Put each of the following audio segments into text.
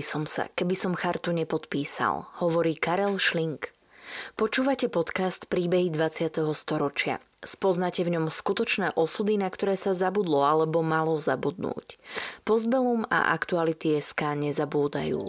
som sa, keby som chartu nepodpísal, hovorí Karel Šlink. Počúvate podcast Príbehy 20. storočia. Spoznáte v ňom skutočné osudy, na ktoré sa zabudlo alebo malo zabudnúť. Postbellum a aktuality SK nezabúdajú.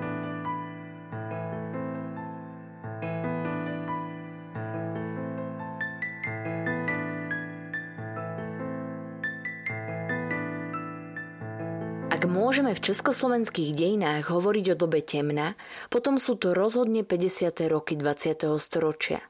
Môžeme v československých dejinách hovoriť o dobe temna, potom sú to rozhodne 50. roky 20. storočia.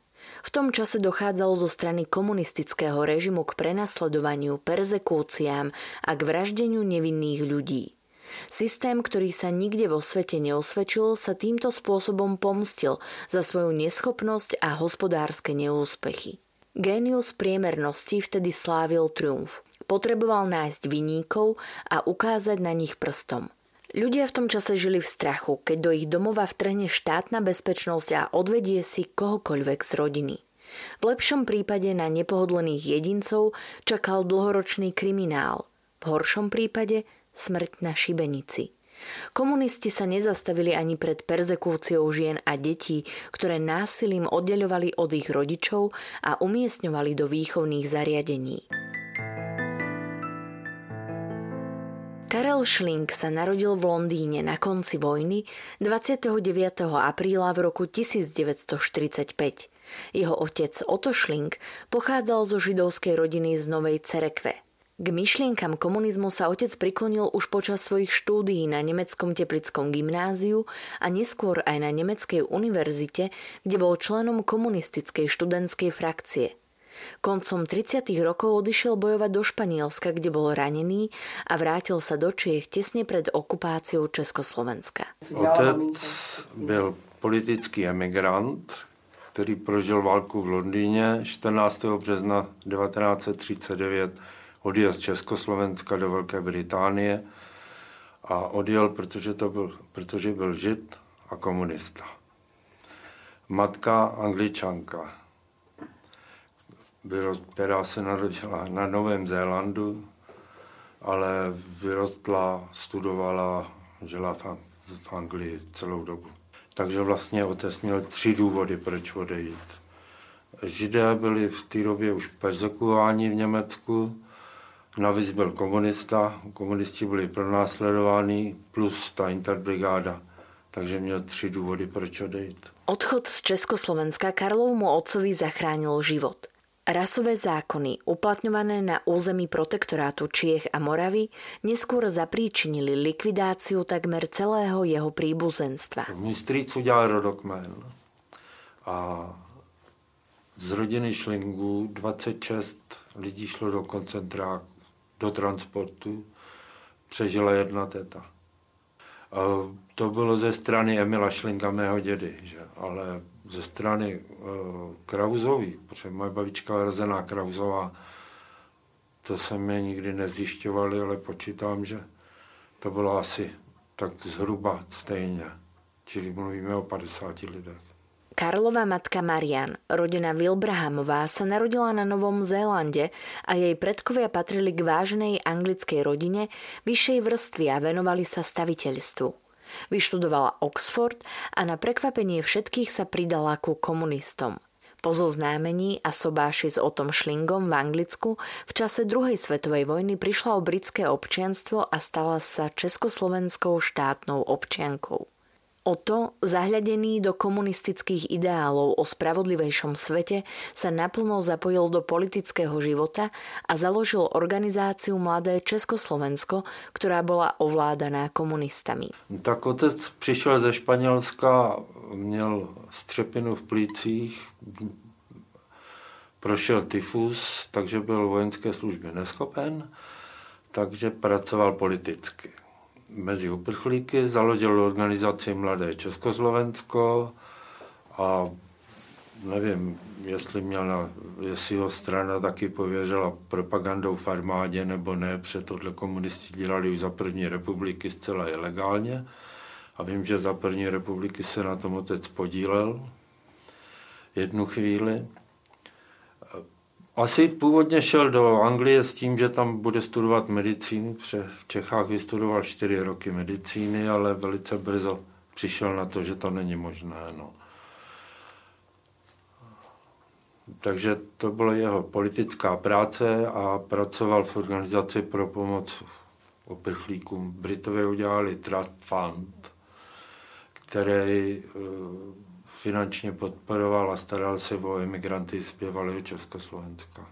V tom čase dochádzalo zo strany komunistického režimu k prenasledovaniu, perzekúciám a k vraždeniu nevinných ľudí. Systém, ktorý sa nikde vo svete neosvedčil, sa týmto spôsobom pomstil za svoju neschopnosť a hospodárske neúspechy. Génius priemernosti vtedy slávil triumf. Potreboval nájsť viníkov a ukázať na nich prstom. Ľudia v tom čase žili v strachu, keď do ich domova vtrhne štátna bezpečnosť a odvedie si kohokoľvek z rodiny. V lepšom prípade na nepohodlných jedincov čakal dlhoročný kriminál, v horšom prípade smrť na šibenici. Komunisti sa nezastavili ani pred perzekúciou žien a detí, ktoré násilím oddeľovali od ich rodičov a umiestňovali do výchovných zariadení. Karel Schling sa narodil v Londýne na konci vojny 29. apríla v roku 1945. Jeho otec Otto Schling pochádzal zo židovskej rodiny z Novej Cerekve. K myšlienkam komunizmu sa otec priklonil už počas svojich štúdií na nemeckom teplickom gymnáziu a neskôr aj na nemeckej univerzite, kde bol členom komunistickej študentskej frakcie – Koncom 30. rokov odišiel bojovať do Španielska, kde bol ranený a vrátil sa do Čiech tesne pred okupáciou Československa. Otec byl politický emigrant, který prožil válku v Londýně 14. března 1939 odjel z Československa do Velké Británie a odjel, protože, to byl, protože byl žid a komunista. Matka angličanka, která se narodila na Novém Zélandu, ale vyrostla, studovala, žila v Anglii celou dobu. Takže vlastně otec měl tři důvody, proč odejít. Židé byli v té době už persekuováni v Německu, navíc byl komunista, komunisti byli pronásledováni, plus ta interbrigáda. Takže měl tři důvody, proč odejít. Odchod z Československa Karlovmu otcovi zachránil život. Rasové zákony, uplatňované na území protektorátu Čiech a Moravy, neskôr zapríčinili likvidáciu takmer celého jeho príbuzenstva. Můj strýc udělal rodokmen a z rodiny Šlingů 26 lidí šlo do koncentráku, do transportu, přežila jedna teta. A to bylo ze strany Emila Šlinga, mého dědy, že? ale ze strany uh, Krauzových, protože moje babička je rozená Krauzová, to se mi nikdy nezjišťovali, ale počítám, že to bylo asi tak zhruba stejně. Čili mluvíme o 50 lidech. Karlova matka Marian, rodená Wilbrahamová, sa narodila na Novom Zélande a jej predkovia patrili k váženej anglickej rodine vyššej vrstvy a venovali sa staviteľstvu. Vyštudovala Oxford a na prekvapenie všetkých sa pridala ku komunistom. Po zoznámení a sobáši s Otom Šlingom v Anglicku v čase druhej svetovej vojny prišla o britské občianstvo a stala sa československou štátnou občiankou. Oto, zahľadený do komunistických ideálov o spravodlivejšom svete, sa naplno zapojil do politického života a založil organizáciu Mladé Československo, ktorá bola ovládaná komunistami. Tak otec přišel ze Španělska, měl střepinu v plících, prošel tyfus, takže byl vojenské služby neschopen takže pracoval politicky. Mezi uprchlíky založil organizaci Mladé Československo a nevím, jestli, měla, jestli ho strana taky pověřila propagandou v armádě nebo ne, protože tohle komunisti dělali už za první republiky zcela ilegálně. A vím, že za první republiky se na tom otec podílel jednu chvíli. Asi původně šel do Anglie s tím, že tam bude studovat medicínu, v Čechách vystudoval čtyři roky medicíny, ale velice brzo přišel na to, že to není možné. No. Takže to byla jeho politická práce a pracoval v organizaci pro pomoc uprchlíkům. Britové udělali Trust Fund, který finančně podporoval a staral se o emigranty z bývalého Československa.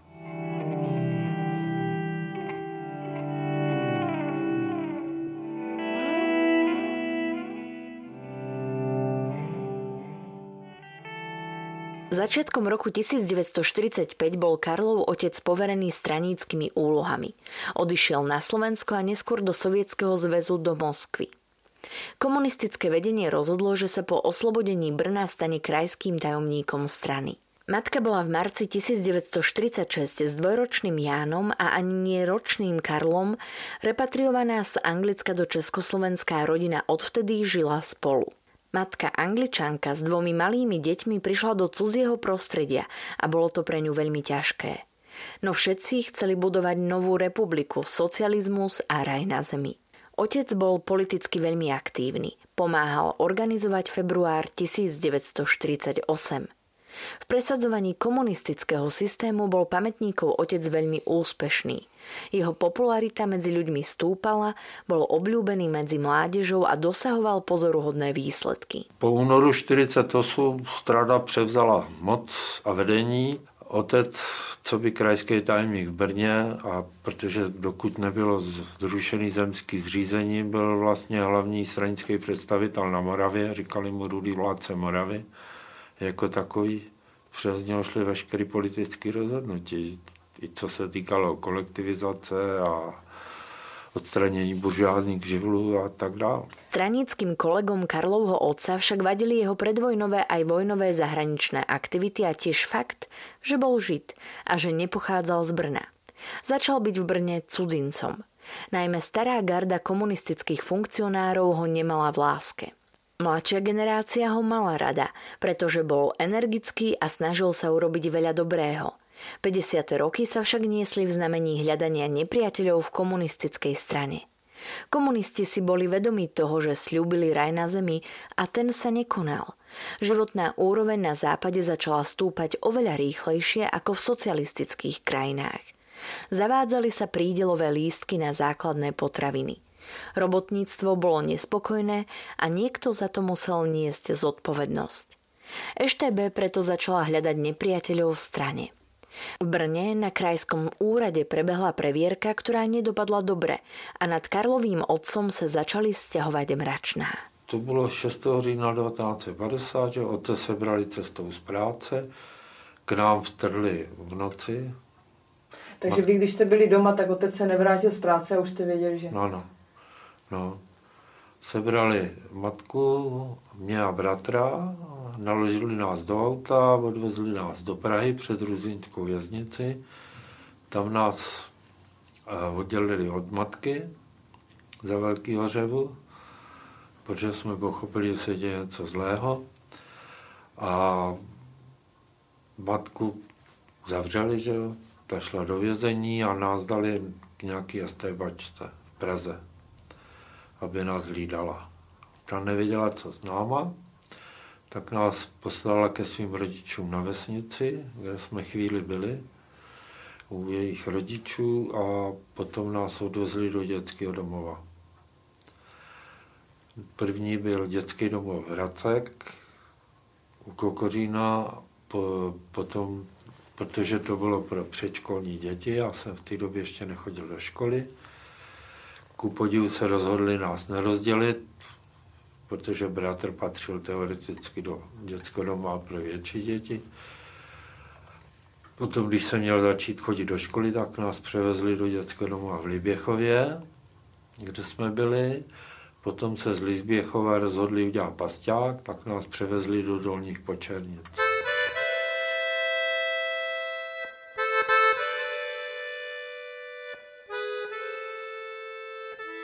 Začiatkom roku 1945 bol Karlov otec poverený straníckými úlohami. Odišiel na Slovensko a neskôr do Sovietskeho zväzu do Moskvy. Komunistické vedenie rozhodlo, že sa po oslobodení Brna stane krajským tajomníkom strany. Matka bola v marci 1946 s dvojročným Jánom a ani nie ročným Karlom repatriovaná z Anglicka do Československá rodina odvtedy žila spolu. Matka angličanka s dvomi malými deťmi prišla do cudzieho prostredia a bolo to pre ňu veľmi ťažké. No všetci chceli budovať novú republiku, socializmus a raj na zemi. Otec bol politicky veľmi aktívny. Pomáhal organizovať február 1948. V presadzovaní komunistického systému bol pamätníkov otec veľmi úspešný. Jeho popularita medzi ľuďmi stúpala, bol obľúbený medzi mládežou a dosahoval pozoruhodné výsledky. Po únoru 1948 strada převzala moc a vedení otec, co by krajský tajemník v Brně, a protože dokud nebylo zrušený zemský zřízení, byl vlastně hlavní stranický představitel na Moravě, říkali mu rudý vládce Moravy jako takový. Přes něho šly veškeré politické rozhodnutí, i co se týkalo kolektivizace a odstranění buržoázních živlů a tak dále. Stranickým kolegom Karlovho otca však vadili jeho predvojnové aj vojnové zahraničné aktivity a tiež fakt, že bol žid a že nepochádzal z Brna. Začal byť v Brne cudzincom. Najmä stará garda komunistických funkcionárov ho nemala v láske. Mladšia generácia ho mala rada, pretože bol energický a snažil sa urobiť veľa dobrého. 50. roky sa však niesli v znamení hľadania nepriateľov v komunistickej strane. Komunisti si boli vedomi toho, že slúbili raj na zemi a ten sa nekonal. Životná úroveň na západe začala stúpať oveľa rýchlejšie ako v socialistických krajinách. Zavádzali sa prídelové lístky na základné potraviny – Robotníctvo bolo nespokojné a niekto za to musel niesť zodpovednosť. EŠTB preto začala hľadať nepriateľov v strane. V Brne na krajskom úrade prebehla previerka, ktorá nedopadla dobre a nad Karlovým otcom sa začali stiahovať mračná. To bylo 6. října 1950, že otce se brali cestou z práce, k nám vtrli v noci. Takže vy, když jste byli doma, tak otec se nevrátil z práce a už jste věděli, že... No, no. No, sebrali matku, mě a bratra, naložili nás do auta, odvezli nás do Prahy před Ruzínskou věznici. Tam nás eh, oddělili od matky za Velký řevu, protože jsme pochopili, že se děje něco zlého. A matku zavřeli, že jo, ta šla do vězení a nás dali k nějaký STBačce v Praze aby nás hlídala. Ta nevěděla, co s náma, tak nás poslala ke svým rodičům na vesnici, kde jsme chvíli byli u jejich rodičů a potom nás odvezli do dětského domova. První byl dětský domov Hracek u Kokořína, po, potom, protože to bylo pro předškolní děti, já jsem v té době ještě nechodil do školy, ku podivu se rozhodli nás nerozdělit, protože bratr patřil teoreticky do dětského doma pro větší děti. Potom, když jsem měl začít chodit do školy, tak nás převezli do dětského domova v Liběchově, kde jsme byli. Potom se z Liběchova rozhodli udělat pasták, tak nás převezli do Dolních Počernic.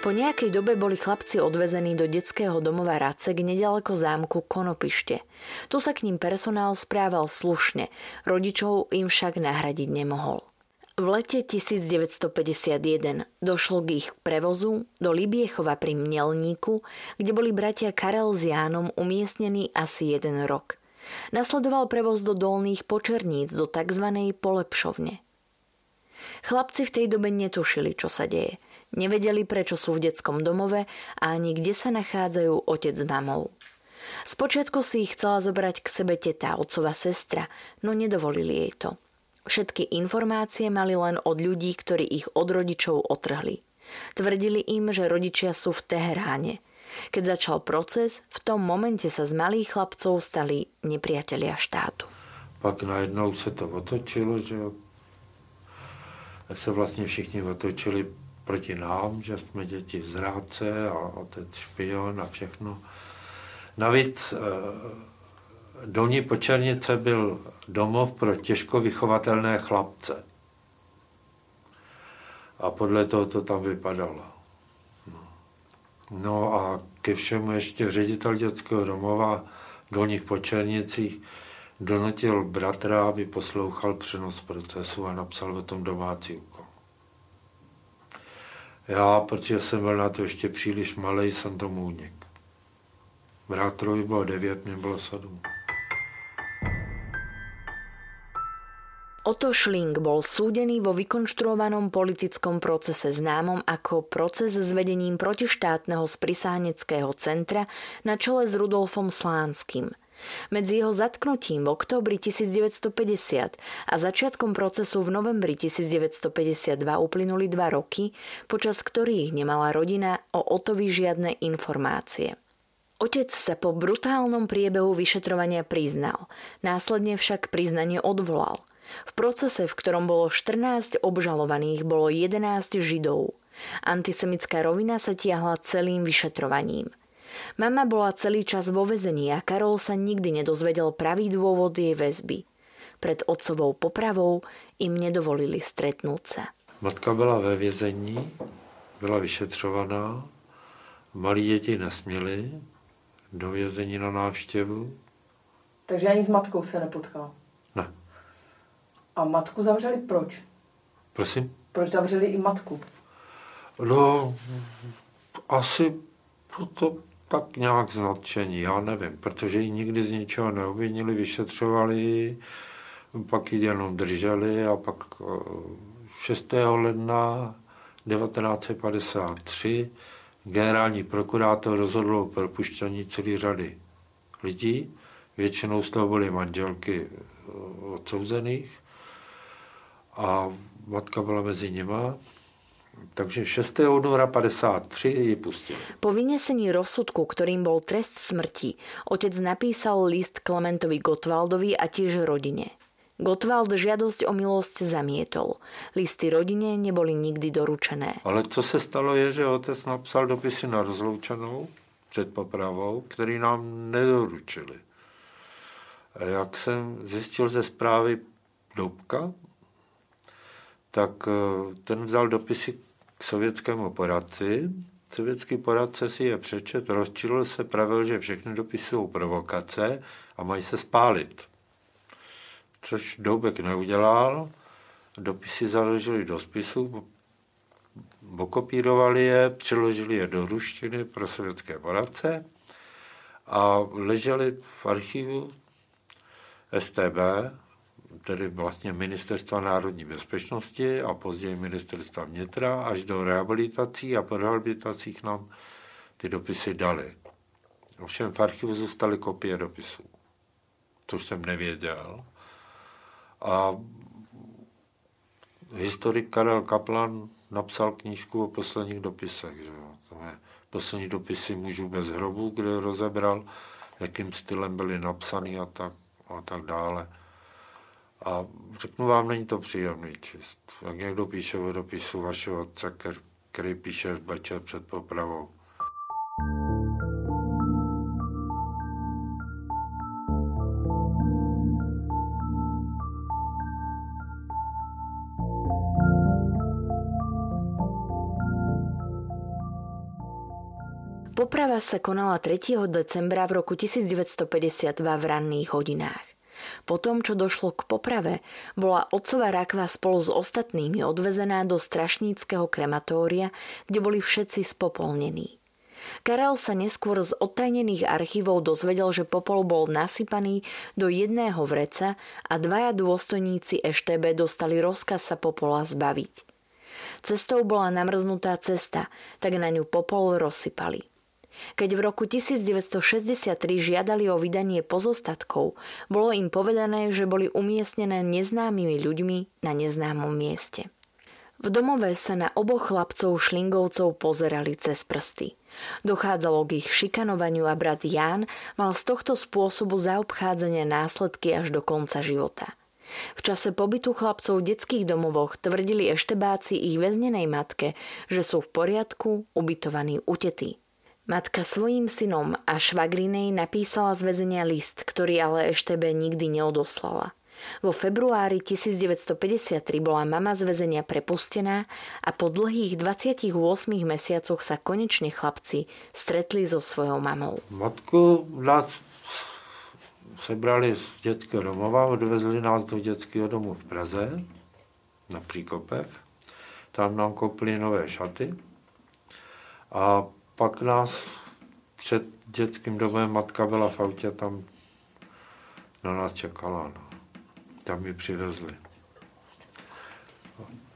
Po nejakej dobe boli chlapci odvezení do detského domova Racek nedaleko zámku Konopište. Tu sa k ním personál správal slušne, rodičov im však nahradiť nemohol. V lete 1951 došlo k ich prevozu do Libiechova pri Mnelníku, kde boli bratia Karel s Jánom umiestnení asi jeden rok. Nasledoval prevoz do dolných počerníc, do tzv. polepšovne. Chlapci v tej dobe netušili, čo sa deje. Nevedeli, prečo sú v detskom domove a ani kde sa nachádzajú otec s mamou. Spočiatku si ich chcela zobrať k sebe teta, otcova sestra, no nedovolili jej to. Všetky informácie mali len od ľudí, ktorí ich od rodičov otrhli. Tvrdili im, že rodičia sú v Teheráne. Keď začal proces, v tom momente sa z malých chlapcov stali nepriatelia štátu. Pak najednou se to otočilo, že se vlastně všichni otočili proti nám, že jsme děti zrádce a otec špion a všechno. Navíc eh, Dolní Počernice byl domov pro těžko vychovatelné chlapce. A podle toho to tam vypadalo. No, no a ke všemu ještě ředitel dětského domova v Dolních Počernicích donutil bratra, aby poslouchal přenos procesu a napsal o tom domácí úkol. Já, protože jsem byl na to ještě příliš malý, jsem tomu unik. Brátrovi bylo devět, mě bylo sedm. Otto Schling bol súdený vo vykonštruovanom politickom procese známom ako proces s vedením protištátneho sprisáhneckého centra na čele s Rudolfom Slánským – medzi jeho zatknutím v októbri 1950 a začiatkom procesu v novembri 1952 uplynuli dva roky, počas ktorých nemala rodina o Otovi žiadne informácie. Otec sa po brutálnom priebehu vyšetrovania priznal, následne však priznanie odvolal. V procese, v ktorom bolo 14 obžalovaných, bolo 11 židov. Antisemická rovina sa tiahla celým vyšetrovaním – Mama bola celý čas vo vezení a Karol sa nikdy nedozvedel pravý dôvod jej väzby. Pred otcovou popravou im nedovolili stretnúť sa. Matka byla ve vězení, byla vyšetřovaná, malí děti nesměli do vězení na návštěvu. Takže ani s matkou se nepotkal? Ne. A matku zavřeli proč? Prosím? Proč zavřeli i matku? No, asi to tak nějak z já nevím, protože ji nikdy z ničeho neobvinili, vyšetřovali pak ji jenom drželi a pak 6. Eh, ledna 1953 generální prokurátor rozhodl o propuštění celé řady lidí, většinou z toho byly manželky eh, odsouzených a matka byla mezi nimi takže 6. února 53 ji pustili. Po vynesení rozsudku, ktorým bol trest smrti, otec napísal list Klementovi Gotwaldovi a tiež rodine. Gottwald žiadosť o milosť zamietol. Listy rodine neboli nikdy doručené. Ale co se stalo je, že otec napsal dopisy na rozloučenou před popravou, který nám nedoručili. A jak jsem zjistil ze zprávy Doubka, tak eh, ten vzal dopisy k sovětskému poradci. Sovětský poradce si je přečet, rozčilil se, pravil, že všechny dopisy jsou provokace a mají se spálit. Což Doubek neudělal. Dopisy založili do spisu, okopírovali je, přeložili je do ruštiny pro sovětské poradce a leželi v archivu STB tedy vlastně Ministerstva národní bezpečnosti a později Ministerstva vnitra až do rehabilitací a po rehabilitacích nám ty dopisy dali. Ovšem v archivu zůstaly kopie dopisů, což jsem nevěděl. A historik Karel Kaplan napsal knížku o posledních dopisech. Že jo? To je poslední dopisy mužů bez hrobu, kde rozebral, jakým stylem byly napsaný a tak, a tak dále. A řeknu vám, není to příjemný čist. Jak někdo píše o dopisu vašeho otce, který píše večer před popravou. Poprava sa konala 3. decembra v roku 1952 v ranných hodinách. Po tom, čo došlo k poprave, bola otcová rakva spolu s ostatnými odvezená do strašníckého krematória, kde boli všetci spopolnení. Karel sa neskôr z odtajnených archívov dozvedel, že popol bol nasypaný do jedného vreca a dvaja dôstojníci EŠTB dostali rozkaz sa popola zbaviť. Cestou bola namrznutá cesta, tak na ňu popol rozsypali. Keď v roku 1963 žiadali o vydanie pozostatkov, bolo im povedané, že boli umiestnené neznámymi ľuďmi na neznámom mieste. V domove sa na oboch chlapcov šlingovcov pozerali cez prsty. Dochádzalo k ich šikanovaniu a brat Ján mal z tohto spôsobu zaobchádzania následky až do konca života. V čase pobytu chlapcov v detských domovoch tvrdili eštebáci ich väznenej matke, že sú v poriadku, ubytovaní u tety. Matka svojim synom a švagrinej napísala z väzenia list, ktorý ale Eštebe nikdy neodoslala. Vo februári 1953 bola mama z väzenia prepustená a po dlhých 28 mesiacoch sa konečne chlapci stretli so svojou mamou. Matku nás sebrali z detského domova, odvezli nás do detského domu v Praze na Příkopech. Tam nám koupili nové šaty a pak nás před dětským domem matka byla v autě, tam na nás čekala. No. Tam ji přivezli.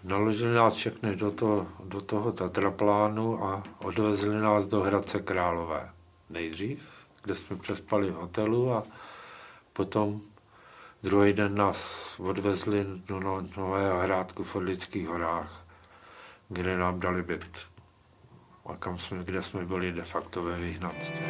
Naložili nás všechny do, toho, do toho tatraplánu a odvezli nás do Hradce Králové. Nejdřív, kde jsme přespali v hotelu a potom druhý den nás odvezli do no, Nového hrádku v Odlických horách, kde nám dali byt a kam jsme, kde jsme byli de facto ve vyhnanství.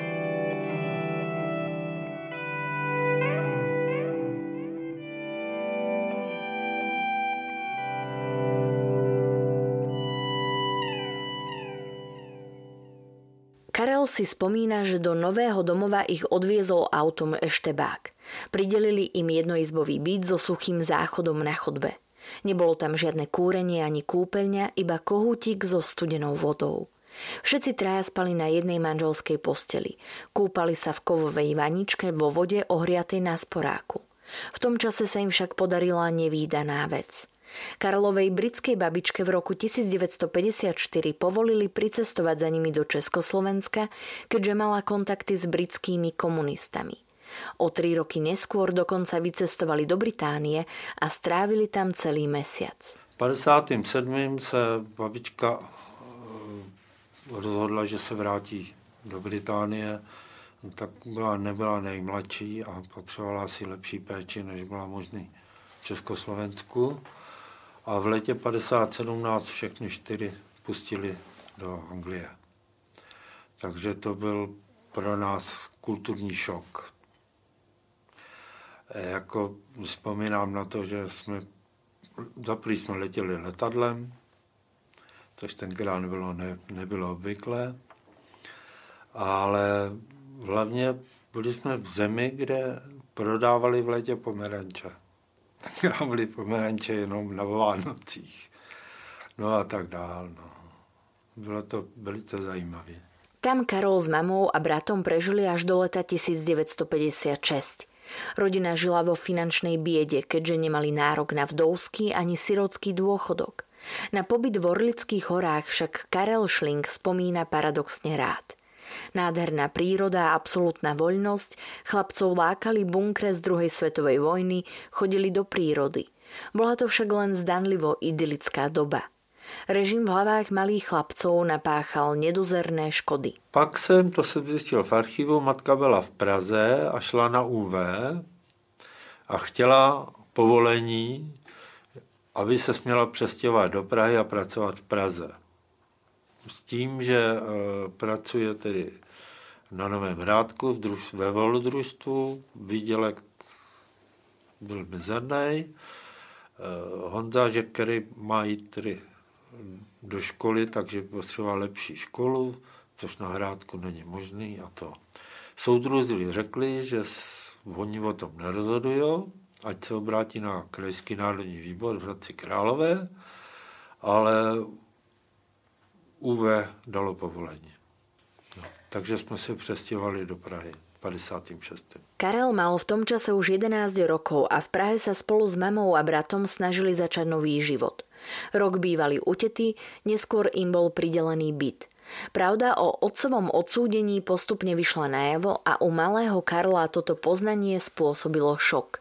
Karel si spomína, že do nového domova ich odviezol autom Eštebák. Pridelili im jednoizbový byt so suchým záchodom na chodbe. Nebolo tam žiadne kúrenie ani kúpeľňa, iba kohútik so studenou vodou. Všetci traja spali na jednej manželskej posteli. Kúpali sa v kovovej vaničke vo vode ohriatej na sporáku. V tom čase sa im však podarila nevýdaná vec. Karlovej britskej babičke v roku 1954 povolili pricestovať za nimi do Československa, keďže mala kontakty s britskými komunistami. O tri roky neskôr dokonca vycestovali do Británie a strávili tam celý mesiac. V 57. sa babička rozhodla, že se vrátí do Británie, tak byla, nebyla nejmladší a potřebovala si lepší péči, než byla možný v Československu. A v letě 57 nás všechny čtyři pustili do Anglie. Takže to byl pro nás kulturní šok. Jako vzpomínám na to, že jsme, za jsme letěli letadlem, což tenkrát nebylo, ne, nebylo obvyklé. Ale hlavně byli jsme v zemi, kde prodávali v létě pomeranče. Tenkrát byly pomeranče jenom na Vánocích. No a tak dál. No. Bylo to velice zajímavé. Tam Karol s mamou a bratom prežili až do leta 1956. Rodina žila vo finančnej biede, keďže nemali nárok na vdovský ani sirocký dôchodok. Na pobyt v Orlických horách však Karel Schling spomína paradoxne rád. Nádherná príroda a absolútna voľnosť chlapcov lákali bunkre z druhej svetovej vojny, chodili do prírody. Bola to však len zdanlivo idylická doba. Režim v hlavách malých chlapcov napáchal nedozerné škody. Pak jsem, to jsem zjistil v archivu, matka byla v Praze a šla na UV a chtěla povolení aby se směla přestěhovat do Prahy a pracovat v Praze. S tím, že e, pracuje tedy na Novém Hrádku v druž, ve volodružstvu, výdělek byl mizerný. Honza, že který má jít do školy, takže potřeboval lepší školu, což na Hrádku není možný a to. Soudruzi řekli, že oni o tom nerozhodují, ať se obrátí na Krajský národní výbor v Hradci Králové, ale UV dalo povolení. No, takže jsme se přestěhovali do Prahy. 56. Karel mal v tom čase už 11 rokov a v Prahe sa spolu s mamou a bratom snažili začať nový život. Rok bývali utety, neskôr im bol pridelený byt. Pravda o otcovom odsúdení postupne vyšla najavo a u malého Karla toto poznanie spôsobilo šok.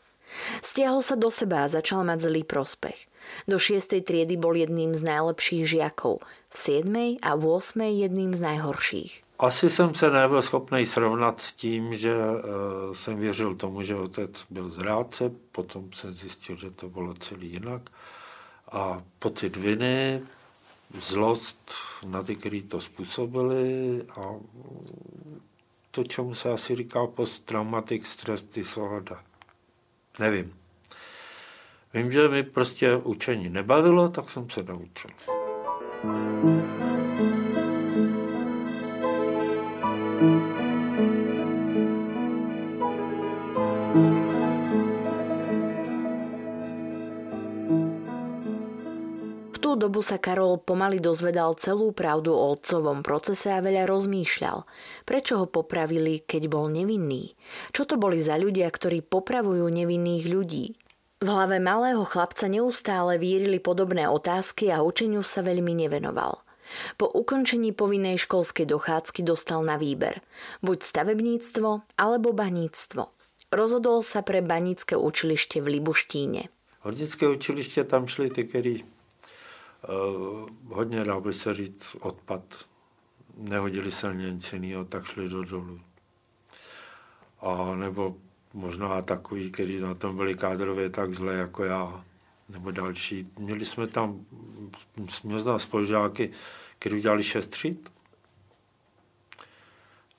Stiahol sa do seba a začal mať zlý prospech. Do 6. triedy bol jedným z najlepších žiakov, v 7. a 8. jedným z najhorších. Asi jsem se nebyl schopný srovnat s tím, že uh, jsem věřil tomu, že otec byl zrádce, potom jsem zjistil, že to bylo celý jinak. A pocit viny, zlost na ty, kteří to způsobili a to, čemu se asi říká post-traumatic stress disorder. Nevím. Vím, že mi prostě učení nebavilo, tak jsem se naučil. thank you dobu sa Karol pomaly dozvedal celú pravdu o otcovom procese a veľa rozmýšľal. Prečo ho popravili, keď bol nevinný? Čo to boli za ľudia, ktorí popravujú nevinných ľudí? V hlave malého chlapca neustále vírili podobné otázky a učeniu sa veľmi nevenoval. Po ukončení povinnej školskej dochádzky dostal na výber. Buď stavebníctvo alebo baníctvo. Rozhodol sa pre banícke učilište v Libuštíne. Hornické učiliště tam šli ty, Eh, hodně, dá by se říct, odpad. Nehodili jiného, tak šli do dolů. A nebo možná takový, který na tom byli kádrově tak zle jako já, nebo další. Měli jsme tam, jsme znali spolužáky, kteří udělali šest tříd.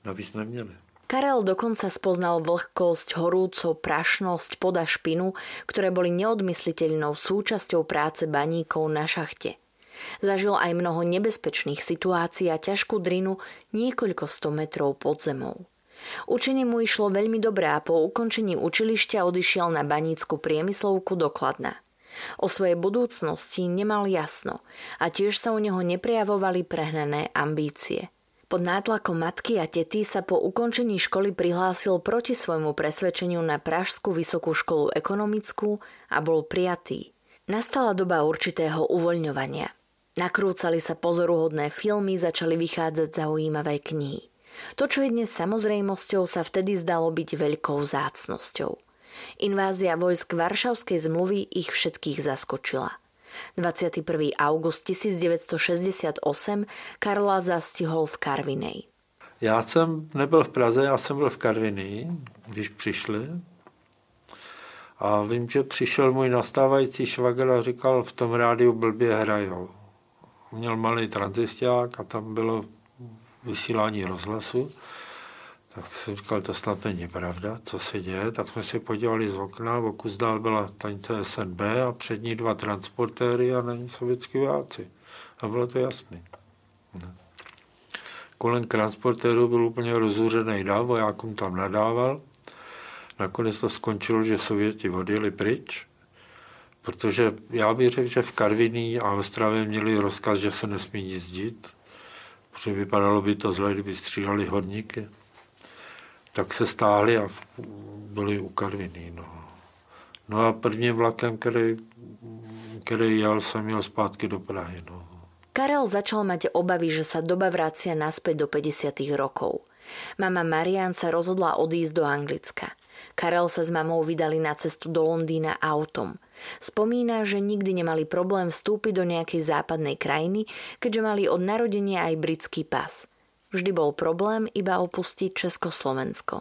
Navíc neměli. Karel dokonca spoznal vlhkosť, horúco, prašnosť, poda špinu, ktoré boli neodmysliteľnou súčasťou práce baníkov na šachte. Zažil aj mnoho nebezpečných situácií a ťažkú drinu niekoľko sto metrov pod zemou. Učenie mu išlo veľmi dobré a po ukončení učilišťa odišiel na banícku priemyslovku do Kladna. O svojej budúcnosti nemal jasno a tiež sa u neho neprejavovali prehnané ambície – pod nátlakom matky a tety sa po ukončení školy prihlásil proti svojmu presvedčeniu na Pražskú vysokú školu ekonomickú a bol prijatý. Nastala doba určitého uvoľňovania. Nakrúcali sa pozoruhodné filmy, začali vychádzať zaujímavé knihy. To, čo je dnes samozrejmosťou, sa vtedy zdalo byť veľkou zácnosťou. Invázia vojsk Varšavskej zmluvy ich všetkých zaskočila. 21. august 1968 Karla zastihol v Karvinej. Já jsem nebyl v Praze, já jsem byl v Karviní, když přišli. A vím, že přišel můj nastávající švagr a říkal, v tom rádiu blbě hrajou. Měl malý tranzisták a tam bylo vysílání rozhlasu. Tak jsem říkal, to snad není pravda, co se děje. Tak jsme si podívali z okna, v kus dál byla stanice SNB a před ní dva transportéry a na ní sovětský vojáci. A bylo to jasné. No. Kolem transportéru byl úplně rozúřený dál, vojákům tam nadával. Nakonec to skončilo, že Sověti odjeli pryč, protože já bych řekl, že v Karviní a Ostravě měli rozkaz, že se nesmí nic dít, protože vypadalo by to zle, kdyby stříleli horníky tak se stáhli a byli u Karviny. No. no a prvním vlakem, který, který jel, jsem jel zpátky do Prahy. No. Karel začal mať obavy, že sa doba vracia naspäť do 50. rokov. Mama Marian sa rozhodla odísť do Anglicka. Karel sa s mamou vydali na cestu do Londýna autom. Spomína, že nikdy nemali problém vstúpiť do nejakej západnej krajiny, keďže mali od narodenia aj britský pas. Vždy bol problém iba opustiť Československo.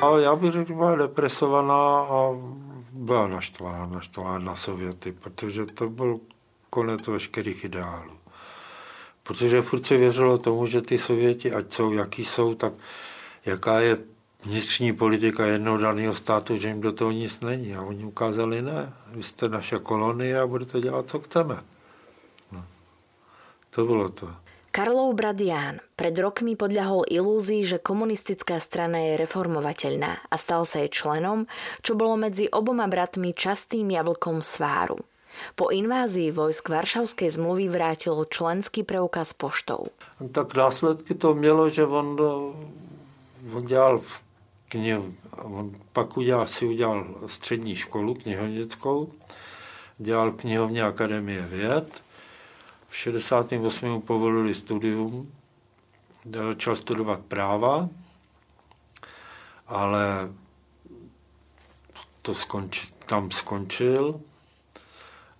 byla, já bych řekl, byla depresovaná a byla naštvána, naštvána na Sověty, protože to byl konec veškerých ideálů. Protože furt se věřilo tomu, že ty Sověti, ať jsou, jaký jsou, tak jaká je vnitřní politika jednoho daného státu, že jim do toho nic není. A oni ukázali, ne, vy jste naše kolonie a budete dělat, co chceme. No. To bylo to. Karlov brat pred rokmi podľahol ilúzii, že komunistická strana je reformovateľná a stal sa jej členom, čo bolo medzi oboma bratmi častým jablkom sváru. Po invázii vojsk Varšavskej zmluvy vrátil členský preukaz poštou. Tak následky to mělo, že on, on dělal v knih, on pak udělal, si udělal střední školu knihovnickou, dělal knihovně Akademie věd, v 68. povolili studium, začal studovat práva, ale to skonč, tam skončil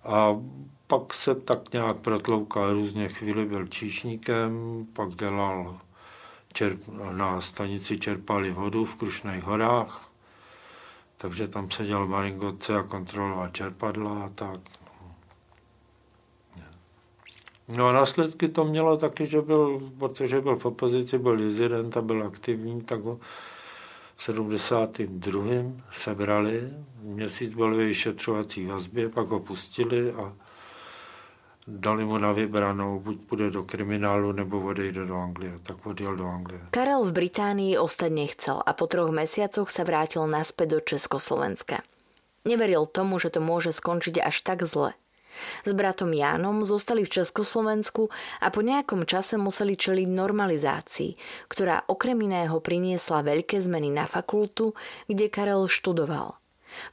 a pak se tak nějak protloukal různě chvíli, byl číšníkem, pak dělal čerp, na stanici čerpali vodu v Krušných horách, takže tam seděl Maringotce a kontroloval čerpadla a tak. No a následky to mělo taky, že byl, protože byl v opozici, byl dizident a byl aktivní, tak ho v 72. sebrali, měsíc byl vyšetřovací vazbě, pak ho pustili a dali mu na vybranou, buď půjde do kriminálu, nebo odejde do Anglie. Tak odjel do Anglie. Karel v Británii ostať nechcel a po troch mesiacoch sa vrátil naspäť do Československa. Neveril tomu, že to môže skončiť až tak zle. S bratom Jánom zostali v Československu a po nejakom čase museli čeliť normalizácii, ktorá okrem iného priniesla veľké zmeny na fakultu, kde Karel študoval.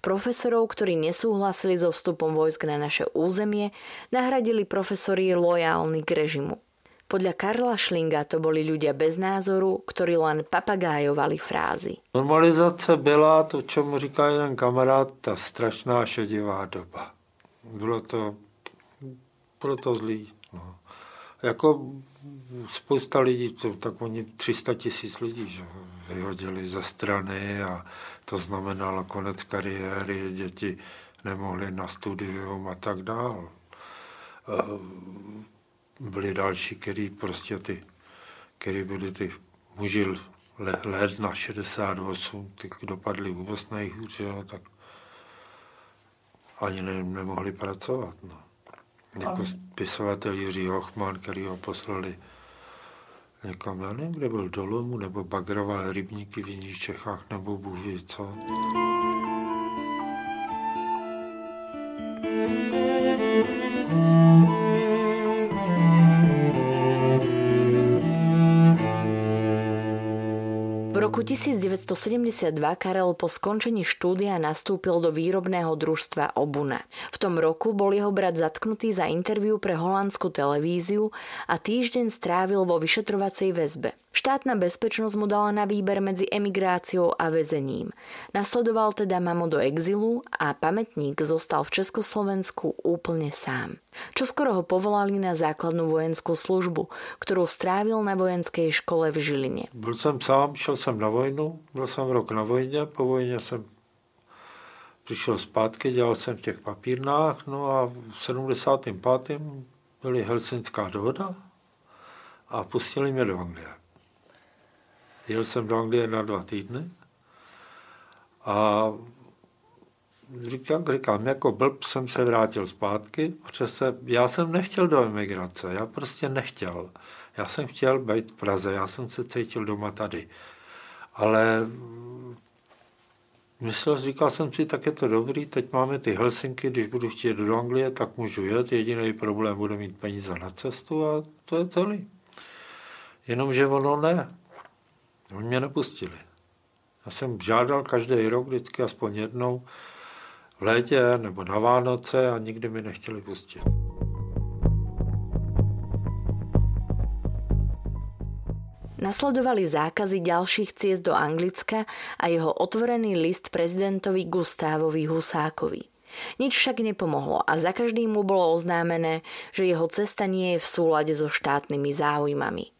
Profesorov, ktorí nesúhlasili so vstupom vojsk na naše územie, nahradili profesori lojálni k režimu. Podľa Karla Šlinga to boli ľudia bez názoru, ktorí len papagájovali frázy. Normalizace byla to, čemu říká jeden kamarád, ta strašná šedivá doba. Bylo to, bylo to zlý. No. Jako spousta lidí, tak oni 300 tisíc lidí že vyhodili ze strany a to znamenalo konec kariéry, děti nemohly na studium a tak dál. Eh, byli další, který prostě ty, který byli ty muži let na 68, ty dopadli vůbec nejhůř, tak ani ne, nemohli pracovat. No. Jako spisovatel Jiří Hochman, který ho poslali někam, já nevím, kde byl dolomu, nebo bagroval rybníky v jiných Čechách, nebo Bůh ví co. roku 1972 Karel po skončení štúdia nastúpil do výrobného družstva Obuna. V tom roku bol jeho brat zatknutý za interviu pre holandskú televíziu a týždeň strávil vo vyšetrovacej väzbe. Štátna bezpečnosť mu dala na výber medzi emigráciou a väzením. Nasledoval teda mamo do exilu a pamätník zostal v Československu úplne sám. Čo skoro ho povolali na základnú vojenskú službu, ktorú strávil na vojenskej škole v Žiline. Byl jsem sám, šel jsem na vojnu, byl jsem rok na vojně, po vojně jsem přišel zpátky, dělal jsem v těch papírnách, no a v 75. byly Helsinská dohoda a pustili mě do Anglie. Jel jsem do Anglie na dva týdny a říkám, říkám, jako blb jsem se vrátil zpátky, protože se, já jsem nechtěl do emigrace, já prostě nechtěl. Já jsem chtěl být v Praze, já jsem se cítil doma tady. Ale myslel, říkal jsem si, tak je to dobrý, teď máme ty Helsinky, když budu chtít do Anglie, tak můžu jet, jediný problém, budu mít peníze na cestu a to je celý. Jenomže ono ne. Oni mě nepustili. Já jsem žádal každý rok vždycky aspoň jednou v létě nebo na Vánoce a nikdy mi nechtěli pustit. Nasledovali zákazy ďalších ciest do Anglicka a jeho otvorený list prezidentovi Gustávovi Husákovi. Nič však nepomohlo a za každým mu bolo oznámené, že jeho cesta nie je v súlade so štátnymi záujmami.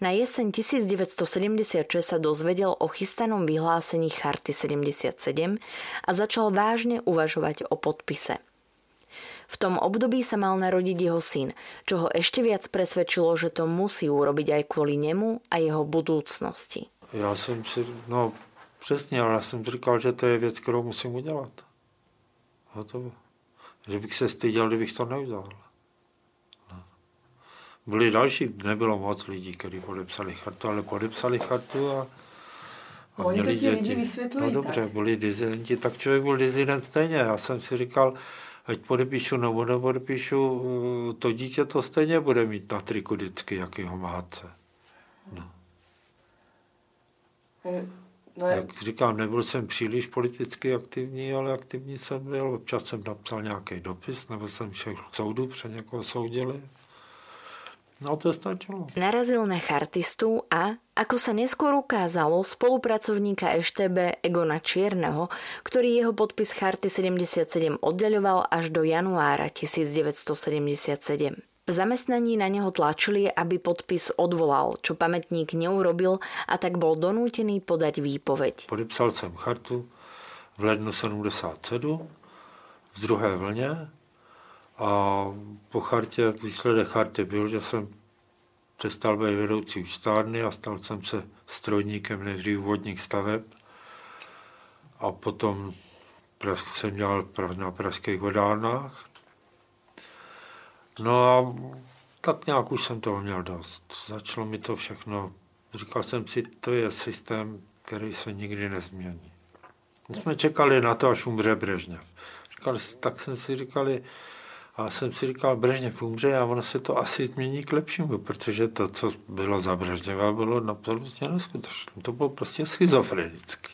Na jeseň 1976 sa dozvedel o chystanom vyhlásení Charty 77 a začal vážne uvažovať o podpise. V tom období sa mal narodiť jeho syn, čo ho ešte viac presvedčilo, že to musí urobiť aj kvôli nemu a jeho budúcnosti. Já jsem si, no přesně, ale já jsem říkal, že to je věc, kterou musím udělat. Hotovo. Že bych se styděl, kdybych to neudělal. No. Byli další, nebylo moc lidí, kteří podepsali chartu, ale podepsali chartu a, a Oni měli to ti lidi vysvětlují No dobře, tak. byli dizidenti, tak člověk byl dizident stejně. Já jsem si říkal, ať podepíšu nebo nepodepíšu, to dítě to stejně bude mít na triku vždycky, jak jeho mátce. No. No jak... jak říkám, nebyl jsem příliš politicky aktivní, ale aktivní jsem byl. Občas jsem napsal nějaký dopis, nebo jsem šel k soudu, pře někoho soudili. No to stačilo. Narazil na chartistu a, ako sa neskôr ukázalo, spolupracovníka EŠTB Egona Čierneho, ktorý jeho podpis Charty 77 oddeľoval až do januára 1977. V zamestnaní na neho tlačili, aby podpis odvolal, čo pamätník neurobil a tak bol donútený podať výpoveď. Podepsal jsem chartu v lednu 77 v druhé vlně a po chartě, výsledek charty byl, že jsem přestal být vedoucí účtárny a stal jsem se strojníkem nejdřív vodních staveb a potom jsem dělal na pražských vodárnách No a tak nějak už jsem toho měl dost. Začalo mi to všechno, říkal jsem si, to je systém, který se nikdy nezmění. My jsme čekali na to, až umře Brežněv. Říkali, tak jsem si říkali, a jsem si říkal, Brežněv umře a ono se to asi změní k lepšímu, protože to, co bylo za Brežněva, bylo absolutně neskutečné. To bylo prostě schizofrenické.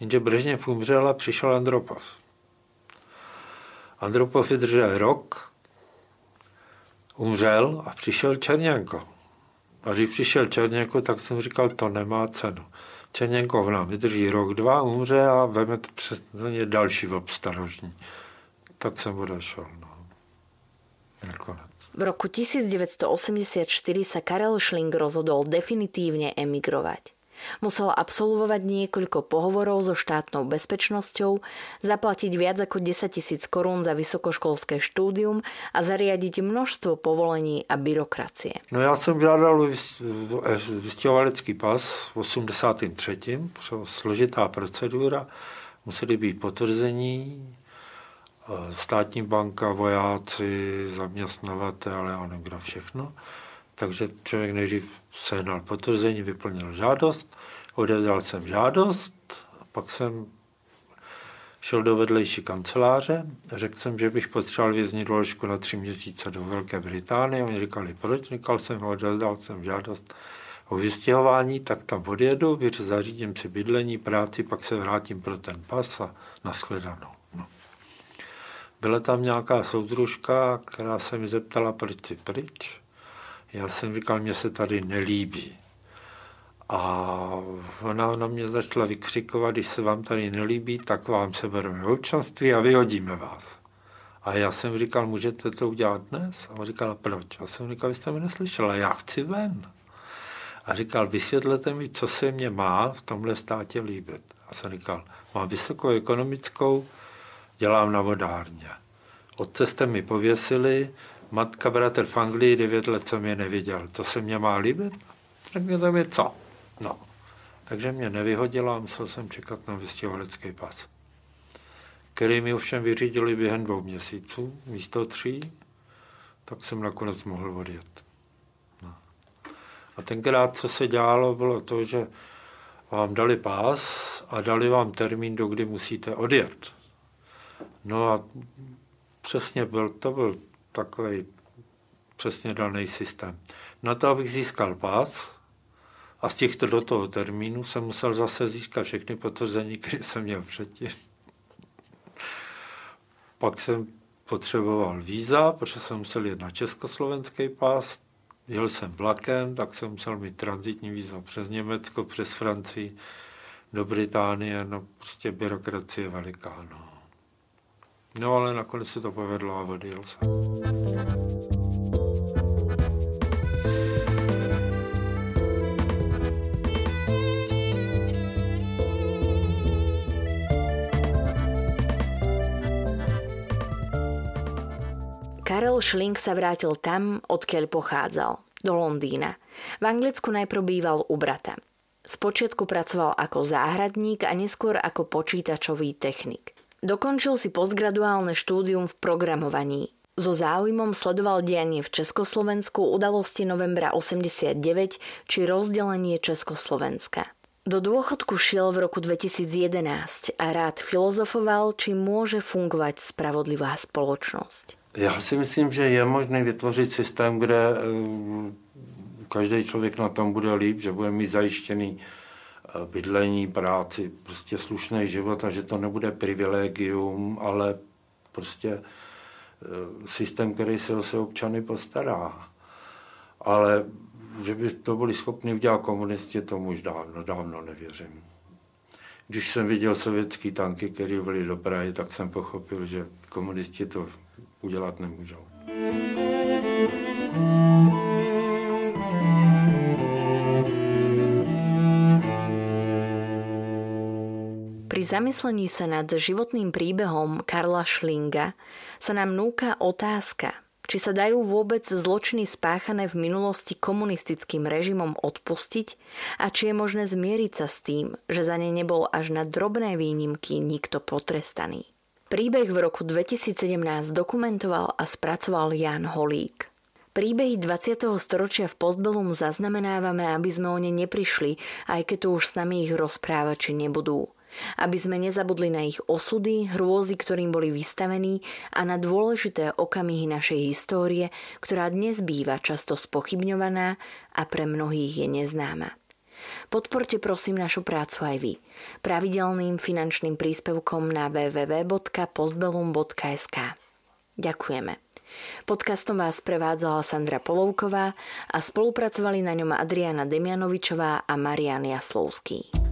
Jenže Brežněv umřel a přišel Andropov. Andropov vydržel rok, umřel a přišel Černěnko. A když přišel Černěnko, tak jsem říkal, to nemá cenu. Černěnko nám vydrží rok, dva, umře a veme to přes ně další obstarožní. Tak jsem odešel. Nakonec. V roku 1984 sa Karel Schling rozhodol definitívne emigrovať. Musel absolvovať niekoľko pohovorov so štátnou bezpečnosťou, zaplatiť viac ako 10 tisíc korún za vysokoškolské štúdium a zariadiť množstvo povolení a byrokracie. No ja som žádal vystěhovalecký pas v 83. Složitá procedura, museli být potvrzení, státní banka, vojáci, zaměstnavatele a kdo všechno. Takže člověk nejdřív sehnal potvrzení, vyplnil žádost, odevzdal jsem žádost, pak jsem šel do vedlejší kanceláře, řekl jsem, že bych potřeboval věznit doložku na tři měsíce do Velké Británie. Oni říkali, proč? Říkal jsem, odevzdal jsem žádost o vystěhování, tak tam odjedu, zařídím si bydlení, práci, pak se vrátím pro ten pas a nashledanou. Byla tam nějaká soudružka, která se mi zeptala, proč jsi pryč. Já jsem říkal, mně se tady nelíbí. A ona na mě začala vykřikovat, když se vám tady nelíbí, tak vám sebereme občanství a vyhodíme vás. A já jsem říkal, můžete to udělat dnes? A on říkal, proč? A jsem říkal, vy jste mi neslyšela, já chci ven. A říkal, vysvětlete mi, co se mě má v tomhle státě líbit. A jsem říkal, mám vysokou ekonomickou, dělám na vodárně. Otce jste mi pověsili, matka, bratr v Anglii, devět let jsem je neviděl. To se mě má líbit? Řekněte mi co? No. Takže mě nevyhodila a musel jsem čekat na vystěhovalecký pas, který mi ovšem vyřídili během dvou měsíců, místo tří, tak jsem nakonec mohl odjet. No. A tenkrát, co se dělalo, bylo to, že vám dali pás a dali vám termín, do kdy musíte odjet. No a přesně byl, to byl takový přesně daný systém. Na to, abych získal pás, a z těchto do toho termínu jsem musel zase získat všechny potvrzení, které jsem měl předtím. Pak jsem potřeboval víza, protože jsem musel jet na československý pás. Jel jsem vlakem, tak jsem musel mít transitní víza přes Německo, přes Francii, do Británie, no prostě byrokracie veliká, no. No ale nakonec se to povedlo a odjel jsem. Karel Schling sa vrátil tam, odkiaľ pochádzal, do Londýna. V Anglicku najprv býval u brata. Spočiatku pracoval ako záhradník a neskôr ako počítačový technik. Dokončil si postgraduálne štúdium v programovaní. So záujmom sledoval dianie v Československu udalosti novembra 89 či rozdelenie Československa. Do dôchodku šiel v roku 2011 a rád filozofoval, či môže fungovať spravodlivá spoločnosť. Já si myslím, že je možné vytvořit systém, kde eh, každý člověk na tom bude líp, že bude mít zajištěný bydlení, práci, prostě slušný život a že to nebude privilegium, ale prostě eh, systém, který se o se občany postará. Ale že by to byli schopni udělat komunisti, tomu už dávno, dávno nevěřím. Když jsem viděl sovětský tanky, které byly do Prahy, tak jsem pochopil, že komunisti to udělat nemůžou. Pri zamyslení sa nad životným príbehom Karla Schlinga sa nám núka otázka, či sa dajú vôbec zločiny spáchané v minulosti komunistickým režimom odpustiť a či je možné zmieriť sa s tým, že za ne nebol až na drobné výnimky nikto potrestaný. Príbeh v roku 2017 dokumentoval a spracoval Jan Holík. Príbehy 20. storočia v Postbellum zaznamenávame, aby sme o ne neprišli, aj keď tu už s nami ich rozprávači nebudú aby sme nezabudli na ich osudy, hrôzy, ktorým boli vystavení a na dôležité okamihy našej histórie, ktorá dnes býva často spochybňovaná a pre mnohých je neznáma. Podporte prosím našu prácu aj vy. Pravidelným finančným príspevkom na www.postbellum.sk Ďakujeme. Podcastom vás prevádzala Sandra Polovková a spolupracovali na ňom Adriana Demianovičová a Marian Jaslovský.